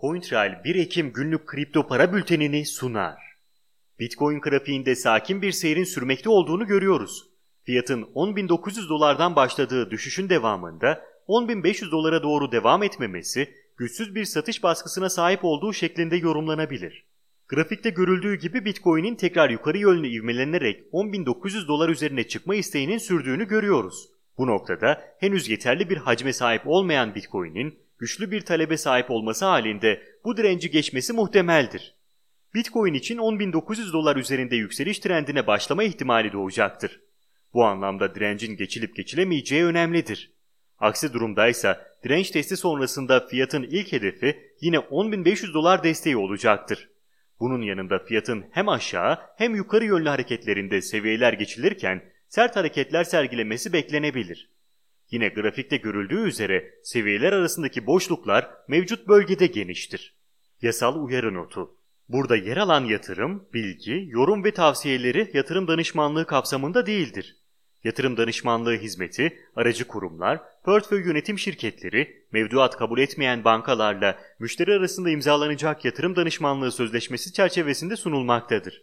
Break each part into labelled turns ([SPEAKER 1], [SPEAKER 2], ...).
[SPEAKER 1] CoinTrail 1 Ekim günlük kripto para bültenini sunar. Bitcoin grafiğinde sakin bir seyrin sürmekte olduğunu görüyoruz. Fiyatın 10.900 dolardan başladığı düşüşün devamında 10.500 dolara doğru devam etmemesi güçsüz bir satış baskısına sahip olduğu şeklinde yorumlanabilir. Grafikte görüldüğü gibi Bitcoin'in tekrar yukarı yönlü ivmelenerek 10.900 dolar üzerine çıkma isteğinin sürdüğünü görüyoruz. Bu noktada henüz yeterli bir hacme sahip olmayan Bitcoin'in güçlü bir talebe sahip olması halinde bu direnci geçmesi muhtemeldir. Bitcoin için 10.900 dolar üzerinde yükseliş trendine başlama ihtimali doğacaktır. Bu anlamda direncin geçilip geçilemeyeceği önemlidir. Aksi durumdaysa direnç testi sonrasında fiyatın ilk hedefi yine 10.500 dolar desteği olacaktır. Bunun yanında fiyatın hem aşağı hem yukarı yönlü hareketlerinde seviyeler geçilirken sert hareketler sergilemesi beklenebilir. Yine grafikte görüldüğü üzere seviyeler arasındaki boşluklar mevcut bölgede geniştir. Yasal uyarı notu. Burada yer alan yatırım, bilgi, yorum ve tavsiyeleri yatırım danışmanlığı kapsamında değildir. Yatırım danışmanlığı hizmeti, aracı kurumlar, portföy yönetim şirketleri, mevduat kabul etmeyen bankalarla müşteri arasında imzalanacak yatırım danışmanlığı sözleşmesi çerçevesinde sunulmaktadır.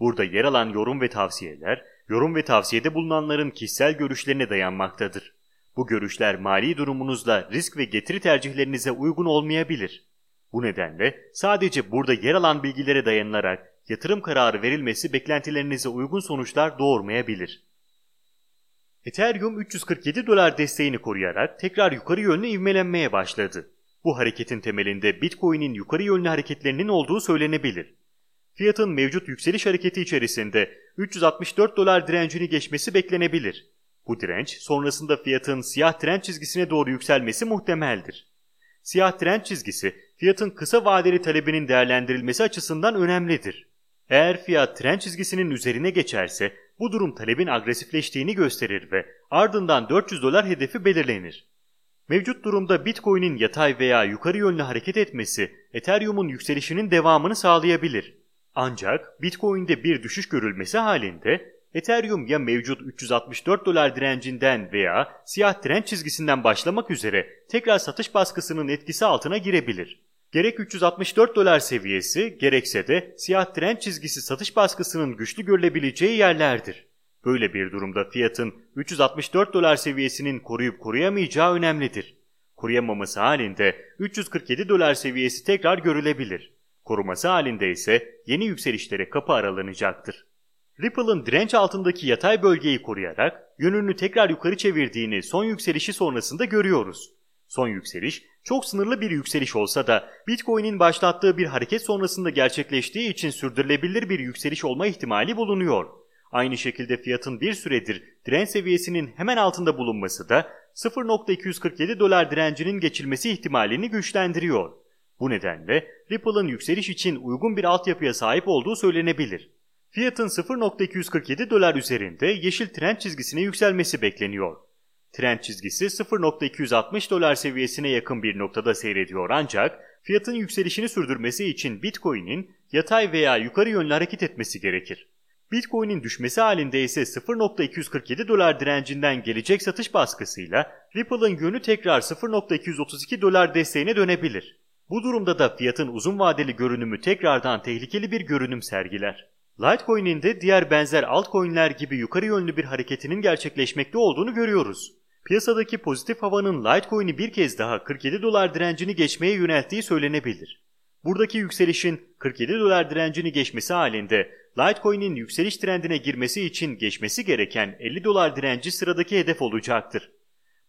[SPEAKER 1] Burada yer alan yorum ve tavsiyeler, yorum ve tavsiyede bulunanların kişisel görüşlerine dayanmaktadır. Bu görüşler mali durumunuzla risk ve getiri tercihlerinize uygun olmayabilir. Bu nedenle sadece burada yer alan bilgilere dayanılarak yatırım kararı verilmesi beklentilerinize uygun sonuçlar doğurmayabilir. Ethereum 347 dolar desteğini koruyarak tekrar yukarı yönlü ivmelenmeye başladı. Bu hareketin temelinde Bitcoin'in yukarı yönlü hareketlerinin olduğu söylenebilir. Fiyatın mevcut yükseliş hareketi içerisinde 364 dolar direncini geçmesi beklenebilir. Bu direnç sonrasında fiyatın siyah trend çizgisine doğru yükselmesi muhtemeldir. Siyah trend çizgisi fiyatın kısa vadeli talebinin değerlendirilmesi açısından önemlidir. Eğer fiyat trend çizgisinin üzerine geçerse bu durum talebin agresifleştiğini gösterir ve ardından 400 dolar hedefi belirlenir. Mevcut durumda Bitcoin'in yatay veya yukarı yönlü hareket etmesi Ethereum'un yükselişinin devamını sağlayabilir. Ancak Bitcoin'de bir düşüş görülmesi halinde Ethereum ya mevcut 364 dolar direncinden veya siyah trend çizgisinden başlamak üzere tekrar satış baskısının etkisi altına girebilir. Gerek 364 dolar seviyesi gerekse de siyah trend çizgisi satış baskısının güçlü görülebileceği yerlerdir. Böyle bir durumda fiyatın 364 dolar seviyesinin koruyup koruyamayacağı önemlidir. Koruyamaması halinde 347 dolar seviyesi tekrar görülebilir. Koruması halinde ise yeni yükselişlere kapı aralanacaktır. Ripple'ın direnç altındaki yatay bölgeyi koruyarak yönünü tekrar yukarı çevirdiğini son yükselişi sonrasında görüyoruz. Son yükseliş çok sınırlı bir yükseliş olsa da Bitcoin'in başlattığı bir hareket sonrasında gerçekleştiği için sürdürülebilir bir yükseliş olma ihtimali bulunuyor. Aynı şekilde fiyatın bir süredir direnç seviyesinin hemen altında bulunması da 0.247 dolar direncinin geçilmesi ihtimalini güçlendiriyor. Bu nedenle Ripple'ın yükseliş için uygun bir altyapıya sahip olduğu söylenebilir. Fiyatın 0.247 dolar üzerinde yeşil trend çizgisine yükselmesi bekleniyor. Trend çizgisi 0.260 dolar seviyesine yakın bir noktada seyrediyor ancak fiyatın yükselişini sürdürmesi için Bitcoin'in yatay veya yukarı yönlü hareket etmesi gerekir. Bitcoin'in düşmesi halinde ise 0.247 dolar direncinden gelecek satış baskısıyla Ripple'ın yönü tekrar 0.232 dolar desteğine dönebilir. Bu durumda da fiyatın uzun vadeli görünümü tekrardan tehlikeli bir görünüm sergiler. Litecoin'in de diğer benzer altcoin'ler gibi yukarı yönlü bir hareketinin gerçekleşmekte olduğunu görüyoruz. Piyasadaki pozitif havanın Litecoin'i bir kez daha 47 dolar direncini geçmeye yönelttiği söylenebilir. Buradaki yükselişin 47 dolar direncini geçmesi halinde Litecoin'in yükseliş trendine girmesi için geçmesi gereken 50 dolar direnci sıradaki hedef olacaktır.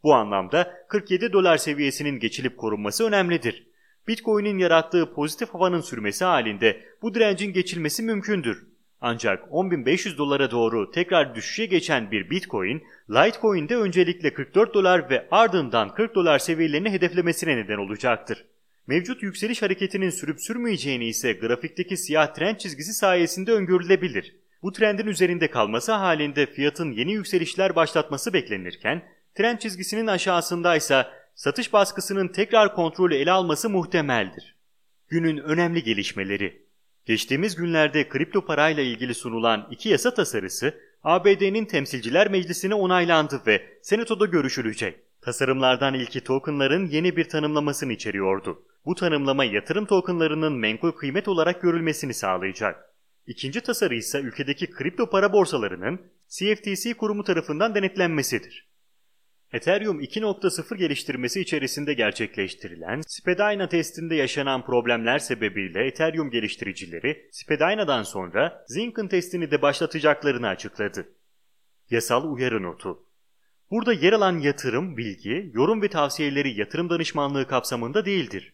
[SPEAKER 1] Bu anlamda 47 dolar seviyesinin geçilip korunması önemlidir. Bitcoin'in yarattığı pozitif havanın sürmesi halinde bu direncin geçilmesi mümkündür. Ancak 10.500 dolara doğru tekrar düşüşe geçen bir Bitcoin, Litecoin'de öncelikle 44 dolar ve ardından 40 dolar seviyelerini hedeflemesine neden olacaktır. Mevcut yükseliş hareketinin sürüp sürmeyeceğini ise grafikteki siyah trend çizgisi sayesinde öngörülebilir. Bu trendin üzerinde kalması halinde fiyatın yeni yükselişler başlatması beklenirken, trend çizgisinin aşağısındaysa satış baskısının tekrar kontrolü ele alması muhtemeldir. Günün önemli gelişmeleri Geçtiğimiz günlerde kripto parayla ilgili sunulan iki yasa tasarısı ABD'nin Temsilciler Meclisi'ne onaylandı ve Senato'da görüşülecek. Tasarımlardan ilki tokenların yeni bir tanımlamasını içeriyordu. Bu tanımlama yatırım tokenlarının menkul kıymet olarak görülmesini sağlayacak. İkinci tasarı ise ülkedeki kripto para borsalarının CFTC kurumu tarafından denetlenmesidir. Ethereum 2.0 geliştirmesi içerisinde gerçekleştirilen Spadina testinde yaşanan problemler sebebiyle Ethereum geliştiricileri Spadina'dan sonra Zinken testini de başlatacaklarını açıkladı. Yasal uyarı notu Burada yer alan yatırım, bilgi, yorum ve tavsiyeleri yatırım danışmanlığı kapsamında değildir.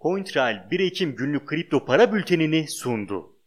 [SPEAKER 1] CoinTrail 1 Ekim günlük kripto para bültenini sundu.